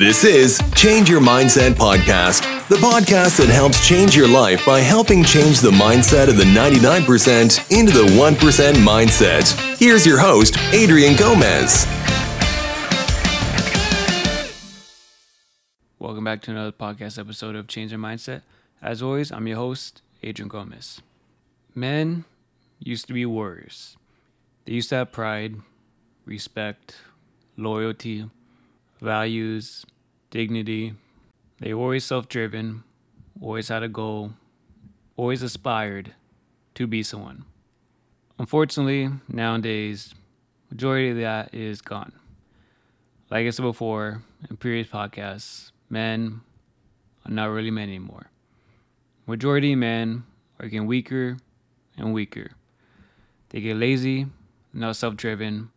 This is Change Your Mindset Podcast, the podcast that helps change your life by helping change the mindset of the 99% into the 1% mindset. Here's your host, Adrian Gomez. Welcome back to another podcast episode of Change Your Mindset. As always, I'm your host, Adrian Gomez. Men used to be warriors. They used to have pride, respect, loyalty, values, dignity. They were always self driven, always had a goal, always aspired to be someone. Unfortunately, nowadays, majority of that is gone. Like I said before in previous podcasts, men are not really men anymore. Majority of men are getting weaker and weaker. They get lazy, not self driven.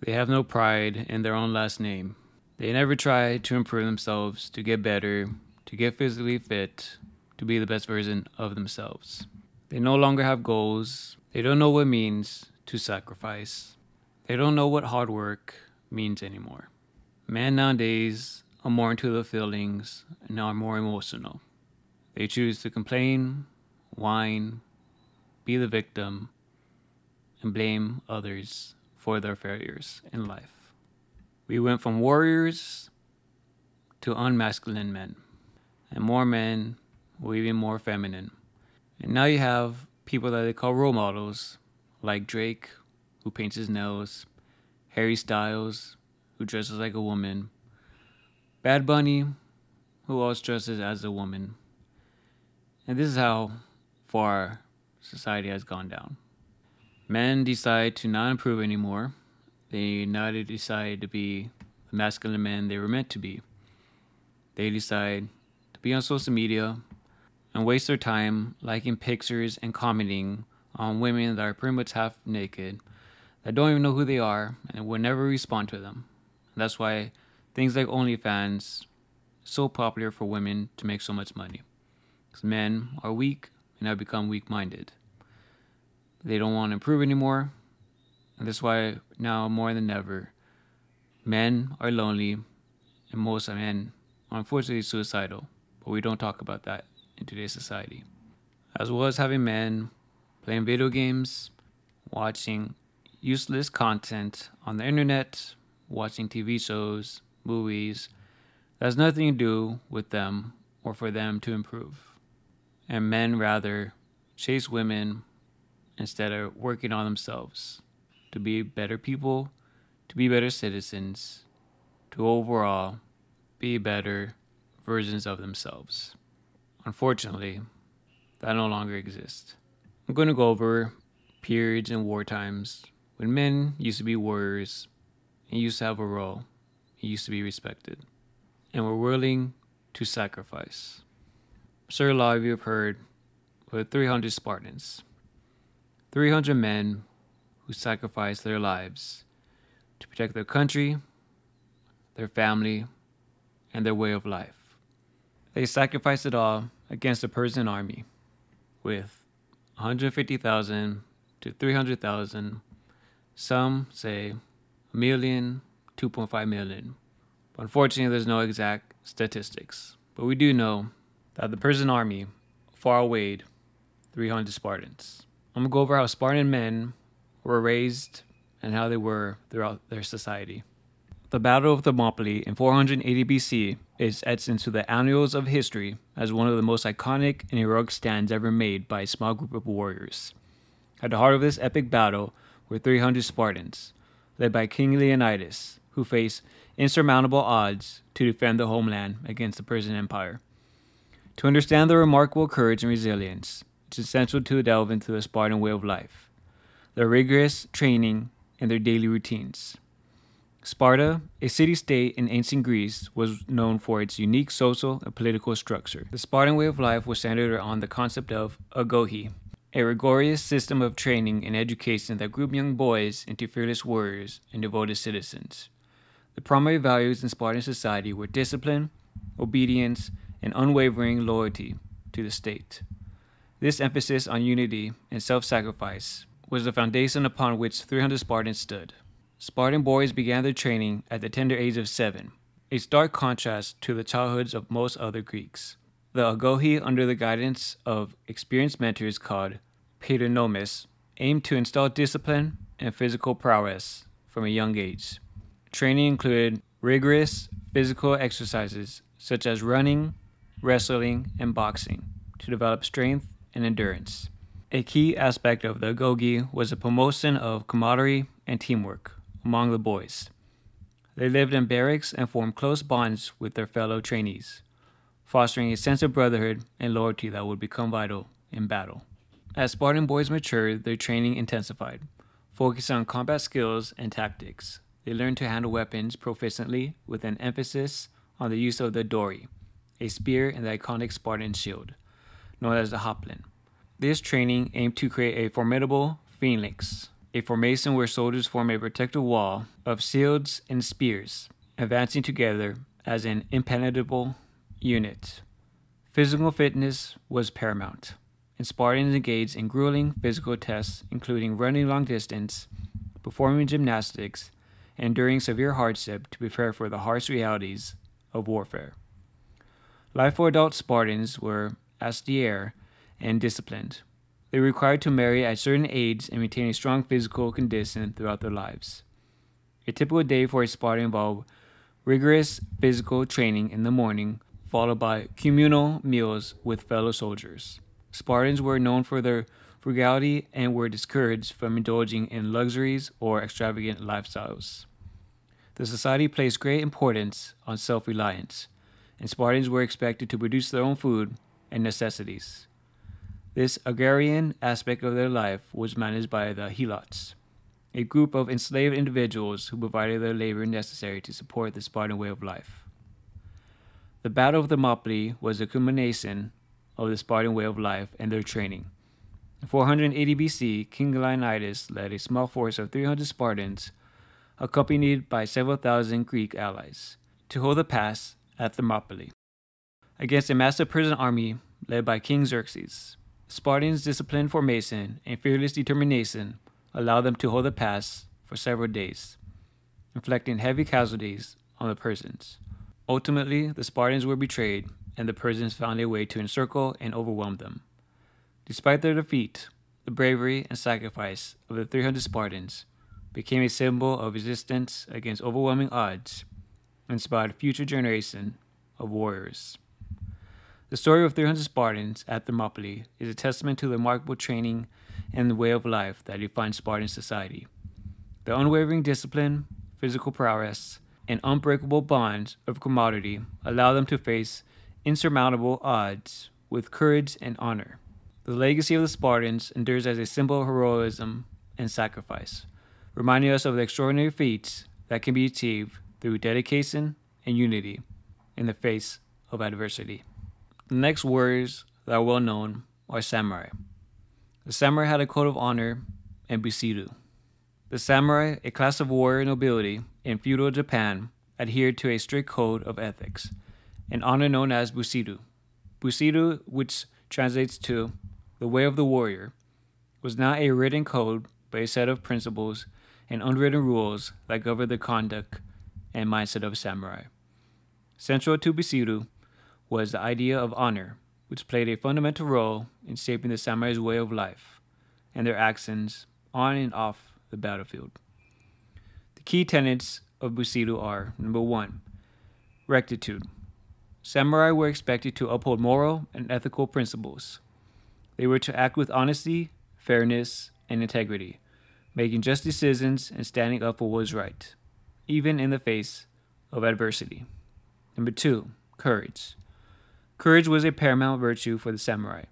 They have no pride in their own last name. They never try to improve themselves, to get better, to get physically fit, to be the best version of themselves. They no longer have goals. They don't know what means to sacrifice. They don't know what hard work means anymore. Men nowadays are more into their feelings and are more emotional. They choose to complain, whine, be the victim, and blame others for their failures in life. We went from warriors to unmasculine men, and more men were even more feminine. And now you have people that they call role models, like Drake, who paints his nails, Harry Styles, who dresses like a woman, Bad Bunny, who also dresses as a woman. And this is how far society has gone down. Men decide to not improve anymore. They not decide to be the masculine men they were meant to be. They decide to be on social media and waste their time liking pictures and commenting on women that are pretty much half naked, that don't even know who they are, and will never respond to them. That's why things like OnlyFans so popular for women to make so much money. Because men are weak and have become weak minded. They don't want to improve anymore. And that's why now more than ever, men are lonely and most men are unfortunately suicidal. But we don't talk about that in today's society. As well as having men playing video games, watching useless content on the internet, watching TV shows, movies, that has nothing to do with them or for them to improve. And men rather chase women instead of working on themselves to be better people, to be better citizens, to overall be better versions of themselves. Unfortunately, that no longer exists. I'm going to go over periods in war times when men used to be warriors and used to have a role and used to be respected and were willing to sacrifice. Sir, a lot of you have heard of 300 Spartans. 300 men who sacrificed their lives to protect their country, their family, and their way of life. They sacrificed it all against the Persian army with 150,000 to 300,000, some say a million, 2.5 million. Unfortunately, there's no exact statistics. But we do know that the Persian army far outweighed 300 Spartans. I'm gonna go over how Spartan men were raised and how they were throughout their society. The Battle of Thermopylae in 480 BC is etched into the annals of history as one of the most iconic and heroic stands ever made by a small group of warriors. At the heart of this epic battle were 300 Spartans, led by King Leonidas, who faced insurmountable odds to defend the homeland against the Persian Empire. To understand their remarkable courage and resilience, it's essential to delve into the Spartan way of life their rigorous training, and their daily routines. Sparta, a city state in ancient Greece, was known for its unique social and political structure. The Spartan way of life was centered on the concept of agoge, a rigorous system of training and education that grouped young boys into fearless warriors and devoted citizens. The primary values in Spartan society were discipline, obedience, and unwavering loyalty to the state. This emphasis on unity and self sacrifice was the foundation upon which 300 Spartans stood. Spartan boys began their training at the tender age of seven, a stark contrast to the childhoods of most other Greeks. The Agoge, under the guidance of experienced mentors called paternomes, aimed to install discipline and physical prowess from a young age. Training included rigorous physical exercises such as running, wrestling, and boxing to develop strength and endurance. A key aspect of the Agoge was the promotion of camaraderie and teamwork among the boys. They lived in barracks and formed close bonds with their fellow trainees, fostering a sense of brotherhood and loyalty that would become vital in battle. As Spartan boys matured, their training intensified, focusing on combat skills and tactics. They learned to handle weapons proficiently with an emphasis on the use of the dory, a spear and the iconic Spartan shield, known as the hoplon. This training aimed to create a formidable phalanx, a formation where soldiers form a protective wall of shields and spears, advancing together as an impenetrable unit. Physical fitness was paramount, and Spartans engaged in grueling physical tests, including running long distance, performing gymnastics, and enduring severe hardship to prepare for the harsh realities of warfare. Life for adult Spartans were austere and disciplined. They were required to marry at certain age and maintain a strong physical condition throughout their lives. A typical day for a Spartan involved rigorous physical training in the morning, followed by communal meals with fellow soldiers. Spartans were known for their frugality and were discouraged from indulging in luxuries or extravagant lifestyles. The society placed great importance on self reliance, and Spartans were expected to produce their own food and necessities. This agrarian aspect of their life was managed by the helots, a group of enslaved individuals who provided the labor necessary to support the Spartan way of life. The Battle of Thermopylae was the culmination of the Spartan way of life and their training. In 480 BC, King Leonidas led a small force of 300 Spartans, accompanied by several thousand Greek allies, to hold the pass at Thermopylae against a massive Persian army led by King Xerxes. Spartans' disciplined formation and fearless determination allowed them to hold the pass for several days, inflicting heavy casualties on the Persians. Ultimately, the Spartans were betrayed, and the Persians found a way to encircle and overwhelm them. Despite their defeat, the bravery and sacrifice of the 300 Spartans became a symbol of resistance against overwhelming odds and inspired future generation of warriors. The story of 300 Spartans at Thermopylae is a testament to the remarkable training and the way of life that defined Spartan society. The unwavering discipline, physical prowess, and unbreakable bonds of camaraderie allow them to face insurmountable odds with courage and honor. The legacy of the Spartans endures as a symbol of heroism and sacrifice, reminding us of the extraordinary feats that can be achieved through dedication and unity in the face of adversity. The next warriors that are well known are samurai. The samurai had a code of honor and bushido. The samurai, a class of warrior nobility in feudal Japan, adhered to a strict code of ethics, an honor known as bushido. Bushido, which translates to the way of the warrior, was not a written code, but a set of principles and unwritten rules that govern the conduct and mindset of samurai. Central to bushido was the idea of honor, which played a fundamental role in shaping the samurai's way of life and their actions on and off the battlefield. The key tenets of Bushido are number one, rectitude. Samurai were expected to uphold moral and ethical principles. They were to act with honesty, fairness, and integrity, making just decisions and standing up for what was right, even in the face of adversity. Number two, courage. Courage was a paramount virtue for the samurai.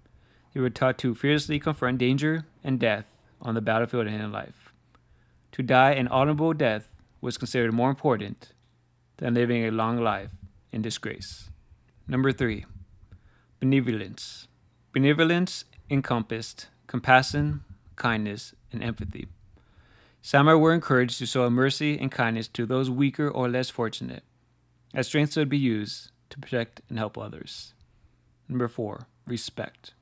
They were taught to fearlessly confront danger and death on the battlefield and in life. To die an honorable death was considered more important than living a long life in disgrace. Number three, benevolence. Benevolence encompassed compassion, kindness, and empathy. Samurai were encouraged to show mercy and kindness to those weaker or less fortunate, as strength should be used to protect and help others. Number four, respect.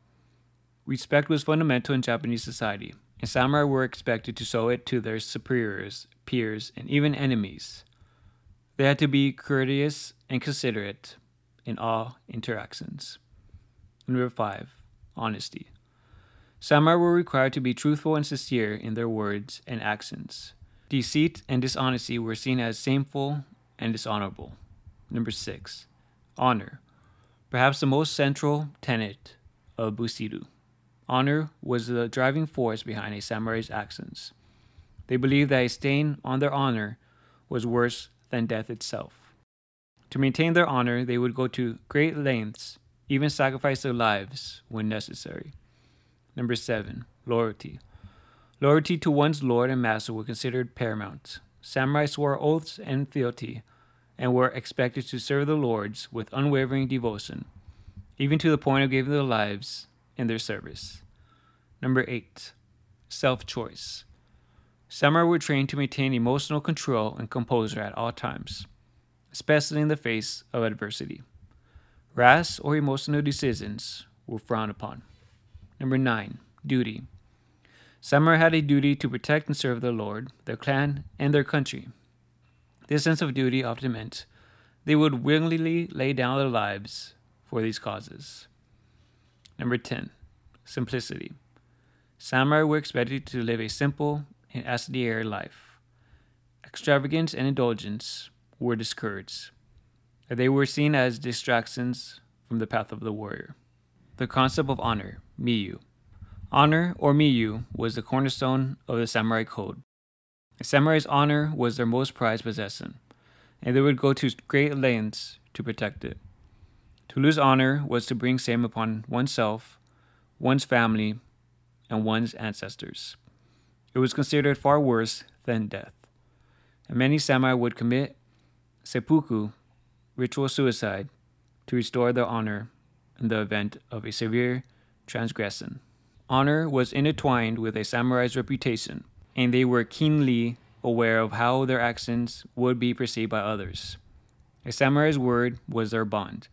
Respect was fundamental in Japanese society, and samurai were expected to show it to their superiors, peers, and even enemies. They had to be courteous and considerate in all interactions. Number five, honesty. Samurai were required to be truthful and sincere in their words and actions. Deceit and dishonesty were seen as shameful and dishonorable. Number six, honor. Perhaps the most central tenet of Bushido. Honor was the driving force behind a samurai's actions. They believed that a stain on their honor was worse than death itself. To maintain their honor, they would go to great lengths, even sacrifice their lives when necessary. Number seven, loyalty. Loyalty to one's lord and master was considered paramount. Samurai swore oaths and fealty and were expected to serve the lords with unwavering devotion, even to the point of giving their lives in their service. Number eight, self choice. Samurai were trained to maintain emotional control and composure at all times, especially in the face of adversity. Rash or emotional decisions were frowned upon. Number nine, duty. Samurai had a duty to protect and serve their lord, their clan, and their country. This sense of duty often meant they would willingly lay down their lives for these causes. Number 10, simplicity. Samurai were expected to live a simple and austere life. Extravagance and indulgence were discouraged. They were seen as distractions from the path of the warrior. The concept of honor, meiyo, Honor, or meiyo, was the cornerstone of the samurai code. A samurai's honor was their most prized possession, and they would go to great lengths to protect it. To lose honor was to bring shame upon oneself, one's family, and one's ancestors. It was considered far worse than death, and many samurai would commit seppuku, ritual suicide, to restore their honor in the event of a severe transgression. Honor was intertwined with a samurai's reputation, and they were keenly aware of how their actions would be perceived by others. A samurai's word was their bond,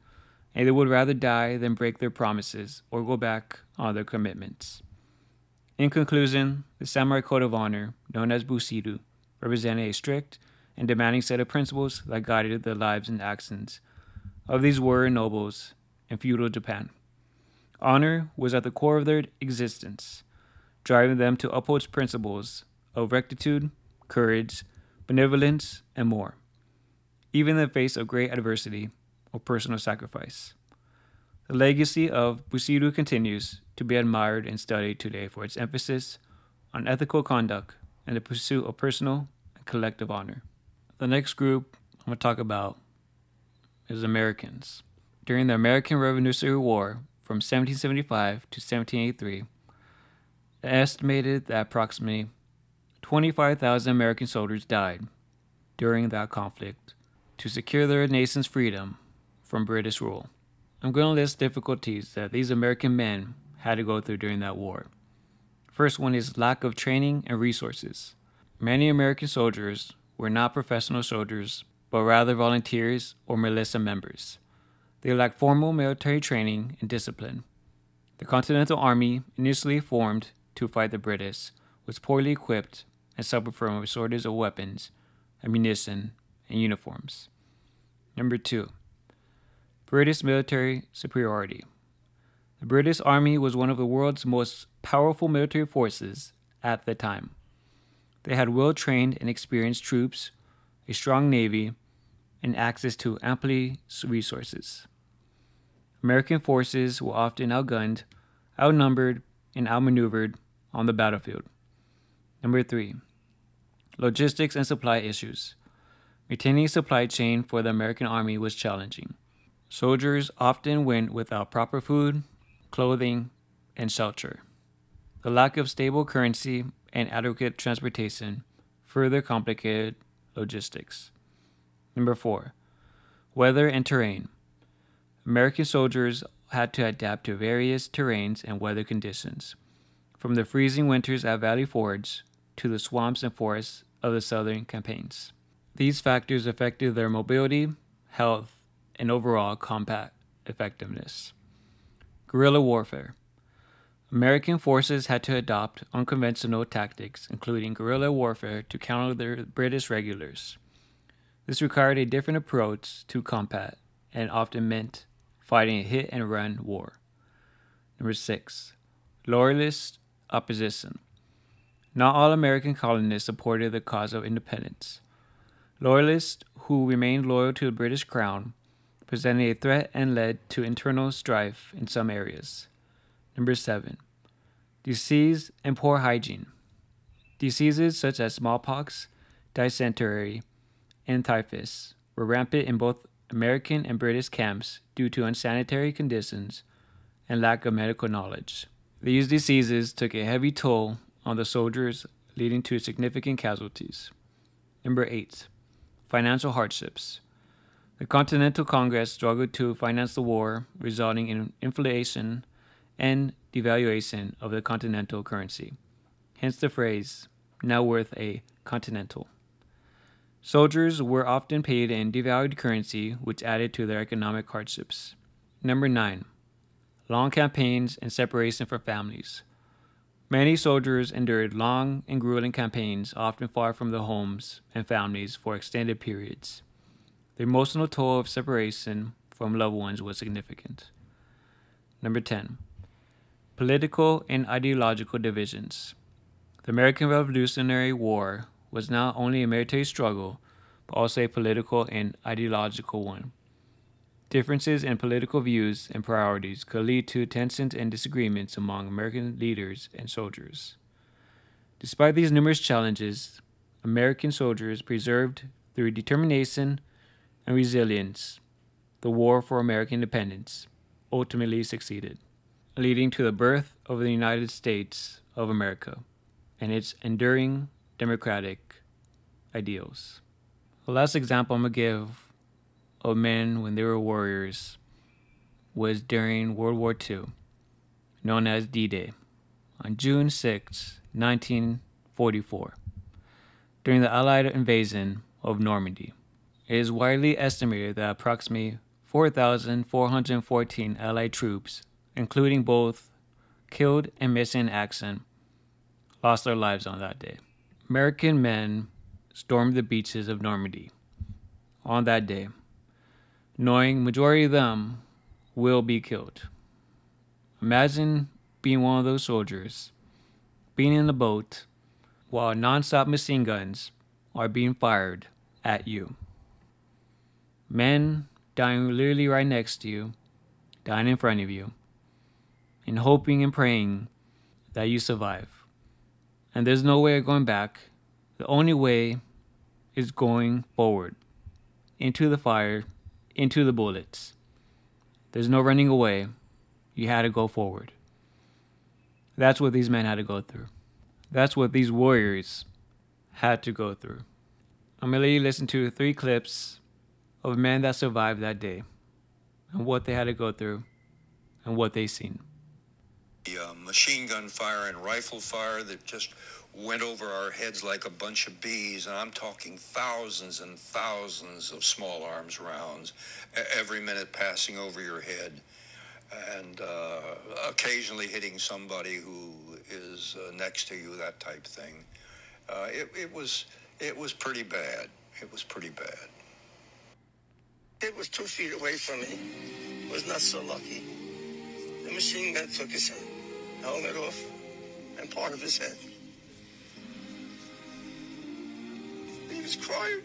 and they would rather die than break their promises or go back on their commitments. In conclusion, the samurai code of honor, known as Bushido, represented a strict and demanding set of principles that guided the lives and actions of these warrior nobles in feudal Japan. Honor was at the core of their existence, driving them to uphold principles of rectitude, courage, benevolence, and more, even in the face of great adversity or personal sacrifice. The legacy of Bushido continues to be admired and studied today for its emphasis on ethical conduct and the pursuit of personal and collective honor. The next group I'm going to talk about is Americans. During the American Revolutionary War, from 1775 to 1783, estimated that approximately 25,000 American soldiers died during that conflict to secure their nation's freedom from British rule. I'm going to list difficulties that these American men had to go through during that war. First one is lack of training and resources. Many American soldiers were not professional soldiers, but rather volunteers or militia members. They lacked formal military training and discipline. The Continental Army, initially formed to fight the British, was poorly equipped and suffered from a shortage of weapons, ammunition, and uniforms. Number two, British military superiority. The British Army was one of the world's most powerful military forces at the time. They had well trained and experienced troops, a strong navy, and access to ample resources. American forces were often outgunned, outnumbered, and outmaneuvered on the battlefield. Number three, logistics and supply issues. Maintaining supply chain for the American Army was challenging. Soldiers often went without proper food, clothing, and shelter. The lack of stable currency and adequate transportation further complicated logistics. Number four, weather and terrain. American soldiers had to adapt to various terrains and weather conditions, from the freezing winters at Valley Forge to the swamps and forests of the southern campaigns. These factors affected their mobility, health, and overall combat effectiveness. Guerrilla warfare. American forces had to adopt unconventional tactics, including guerrilla warfare, to counter the British regulars. This required a different approach to combat and often meant fighting a hit and run war. Number six, Loyalist opposition. Not all American colonists supported the cause of independence. Loyalists who remained loyal to the British Crown presented a threat and led to internal strife in some areas. Number seven, disease and poor hygiene. Diseases such as smallpox, dysentery, and typhus were rampant in both American and British camps due to unsanitary conditions and lack of medical knowledge. These diseases took a heavy toll on the soldiers, leading to significant casualties. Number 8. Financial hardships. The Continental Congress struggled to finance the war, resulting in inflation and devaluation of the continental currency. Hence the phrase, now worth a continental. Soldiers were often paid in devalued currency, which added to their economic hardships. Number 9. Long campaigns and separation from families. Many soldiers endured long and grueling campaigns, often far from their homes and families for extended periods. The emotional toll of separation from loved ones was significant. Number 10. Political and ideological divisions. The American Revolutionary War was not only a military struggle, but also a political and ideological one. Differences in political views and priorities could lead to tensions and disagreements among American leaders and soldiers. Despite these numerous challenges, American soldiers preserved through determination and resilience the war for American independence ultimately succeeded, leading to the birth of the United States of America and its enduring democratic ideals. The last example I'm going to give of men when they were warriors was during World War II, known as D Day, on June 6, 1944, during the Allied invasion of Normandy. It is widely estimated that approximately 4,414 Allied troops, including both killed and missing in action, lost their lives on that day. American men stormed the beaches of Normandy on that day knowing majority of them will be killed. Imagine being one of those soldiers, being in a boat while non-stop machine guns are being fired at you. Men dying literally right next to you, dying in front of you, and hoping and praying that you survive. And there's no way of going back. The only way is going forward into the fire into the bullets. There's no running away. You had to go forward. That's what these men had to go through. That's what these warriors had to go through. I'm going to let you listen to three clips of men that survived that day and what they had to go through and what they seen. The uh, machine gun fire and rifle fire that just went over our heads like a bunch of bees, and I'm talking thousands and thousands of small arms rounds every minute passing over your head, and uh, occasionally hitting somebody who is uh, next to you, that type thing. Uh, it, it was it was pretty bad. It was pretty bad. It was two feet away from me. Was not so lucky. The machine gun took his head, held it off and part of his head. Was crying.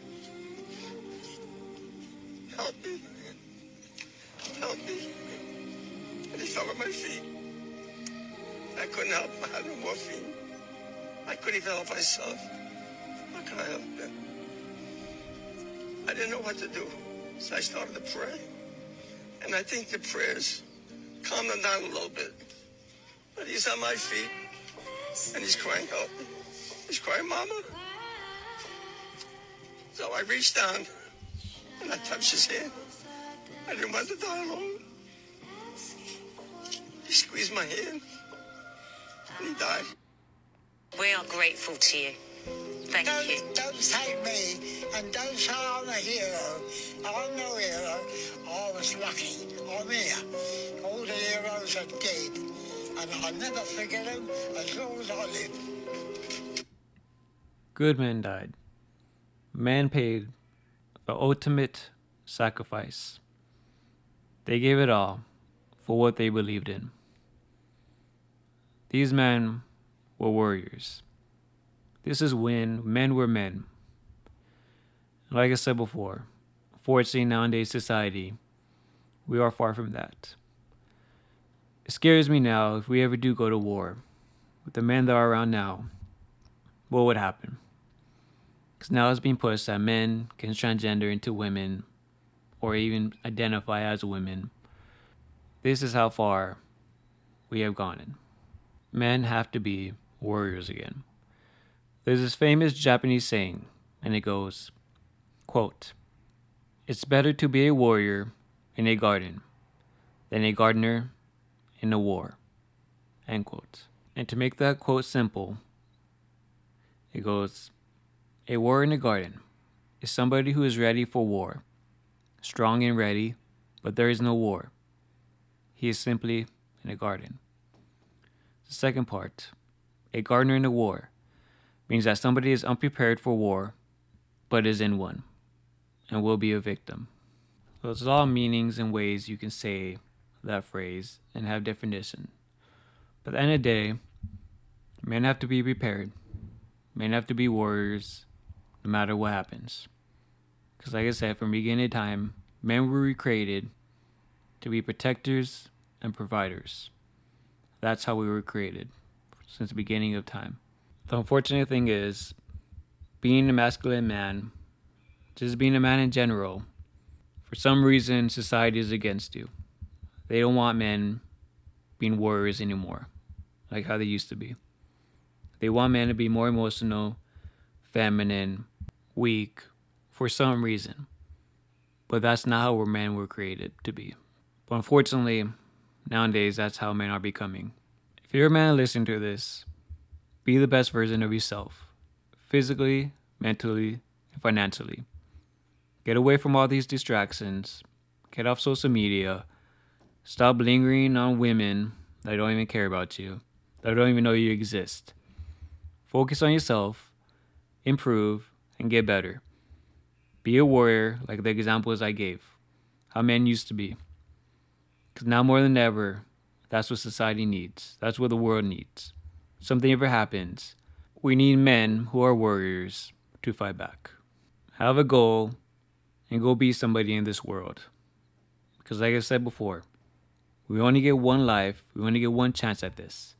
Help me. Help me. And he fell at my feet. I couldn't help him. I had no morphine. I couldn't even help myself. How can I help him? I didn't know what to do. So I started to pray. And I think the prayers calmed him down a little bit. But he's on my feet. And he's crying, help me. He's crying, Mama. So I reached down and I touched his hand. I didn't want to die alone. He squeezed my hand and he died. We are grateful to you. Thank don't, you. Don't take me and don't say I'm a hero. I'm no hero. I was lucky. I'm here. All the heroes are dead. And I'll never forget them as long as I live. Goodman died. Man paid the ultimate sacrifice. They gave it all for what they believed in. These men were warriors. This is when men were men. Like I said before, fortunately, nowadays society, we are far from that. It scares me now if we ever do go to war with the men that are around now, what would happen? Because now it's being pushed that men can transgender into women or even identify as women. This is how far we have gone. in. Men have to be warriors again. There's this famous Japanese saying, and it goes, quote, It's better to be a warrior in a garden than a gardener in a war. End quote. And to make that quote simple, it goes A war in a garden is somebody who is ready for war, strong and ready, but there is no war. He is simply in a garden. The second part A gardener in a war means that somebody is unprepared for war, but is in one, and will be a victim. So there's all meanings and ways you can say that phrase and have definition. But at the end of the day, men have to be prepared. Men have to be warriors no matter what happens. Because, like I said, from beginning of time, men were recreated to be protectors and providers. That's how we were created since the beginning of time. The unfortunate thing is, being a masculine man, just being a man in general, for some reason, society is against you. They don't want men being warriors anymore, like how they used to be. They want men to be more emotional, feminine, weak, for some reason. But that's not how men were created to be. But unfortunately, nowadays, that's how men are becoming. If you're a man listening to this, be the best version of yourself, physically, mentally, and financially. Get away from all these distractions. Get off social media Stop lingering on women that don't even care about you, that don't even know you exist. Focus on yourself, improve, and get better. Be a warrior like the examples I gave, how men used to be. Because now more than ever, that's what society needs. That's what the world needs. Something ever happens, we need men who are warriors to fight back. Have a goal and go be somebody in this world. Because, like I said before, we only get one life. We only get one chance at this.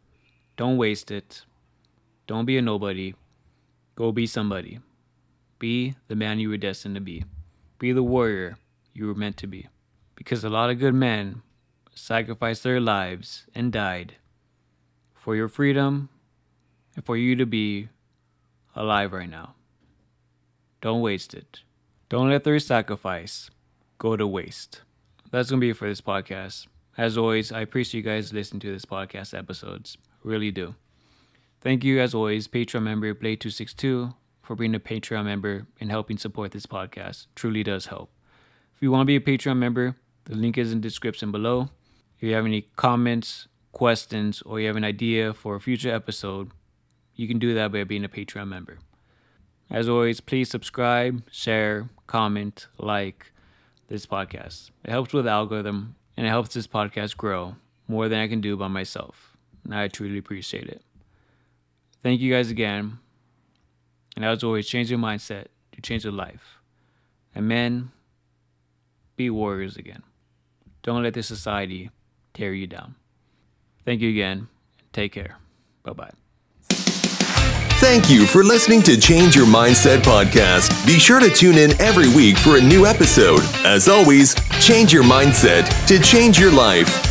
Don't waste it. Don't be a nobody. Go be somebody. Be the man you were destined to be. Be the warrior you were meant to be. Because a lot of good men sacrificed their lives and died for your freedom and for you to be alive right now. Don't waste it. Don't let their sacrifice go to waste. That's going to be it for this podcast. As always, I appreciate you guys listening to this podcast episodes. Really do. Thank you, as always, Patreon member Blade262 for being a Patreon member and helping support this podcast. Truly does help. If you want to be a Patreon member, the link is in the description below. If you have any comments, questions, or you have an idea for a future episode, you can do that by being a Patreon member. As always, please subscribe, share, comment, like this podcast. It helps with the algorithm and it helps this podcast grow more than I can do by myself. And I truly appreciate it. Thank you guys again. And as always, change your mindset to change your life. And men, be warriors again. Don't let this society tear you down. Thank you again. Take care. Bye bye. Thank you for listening to Change Your Mindset podcast. Be sure to tune in every week for a new episode. As always, change your mindset to change your life.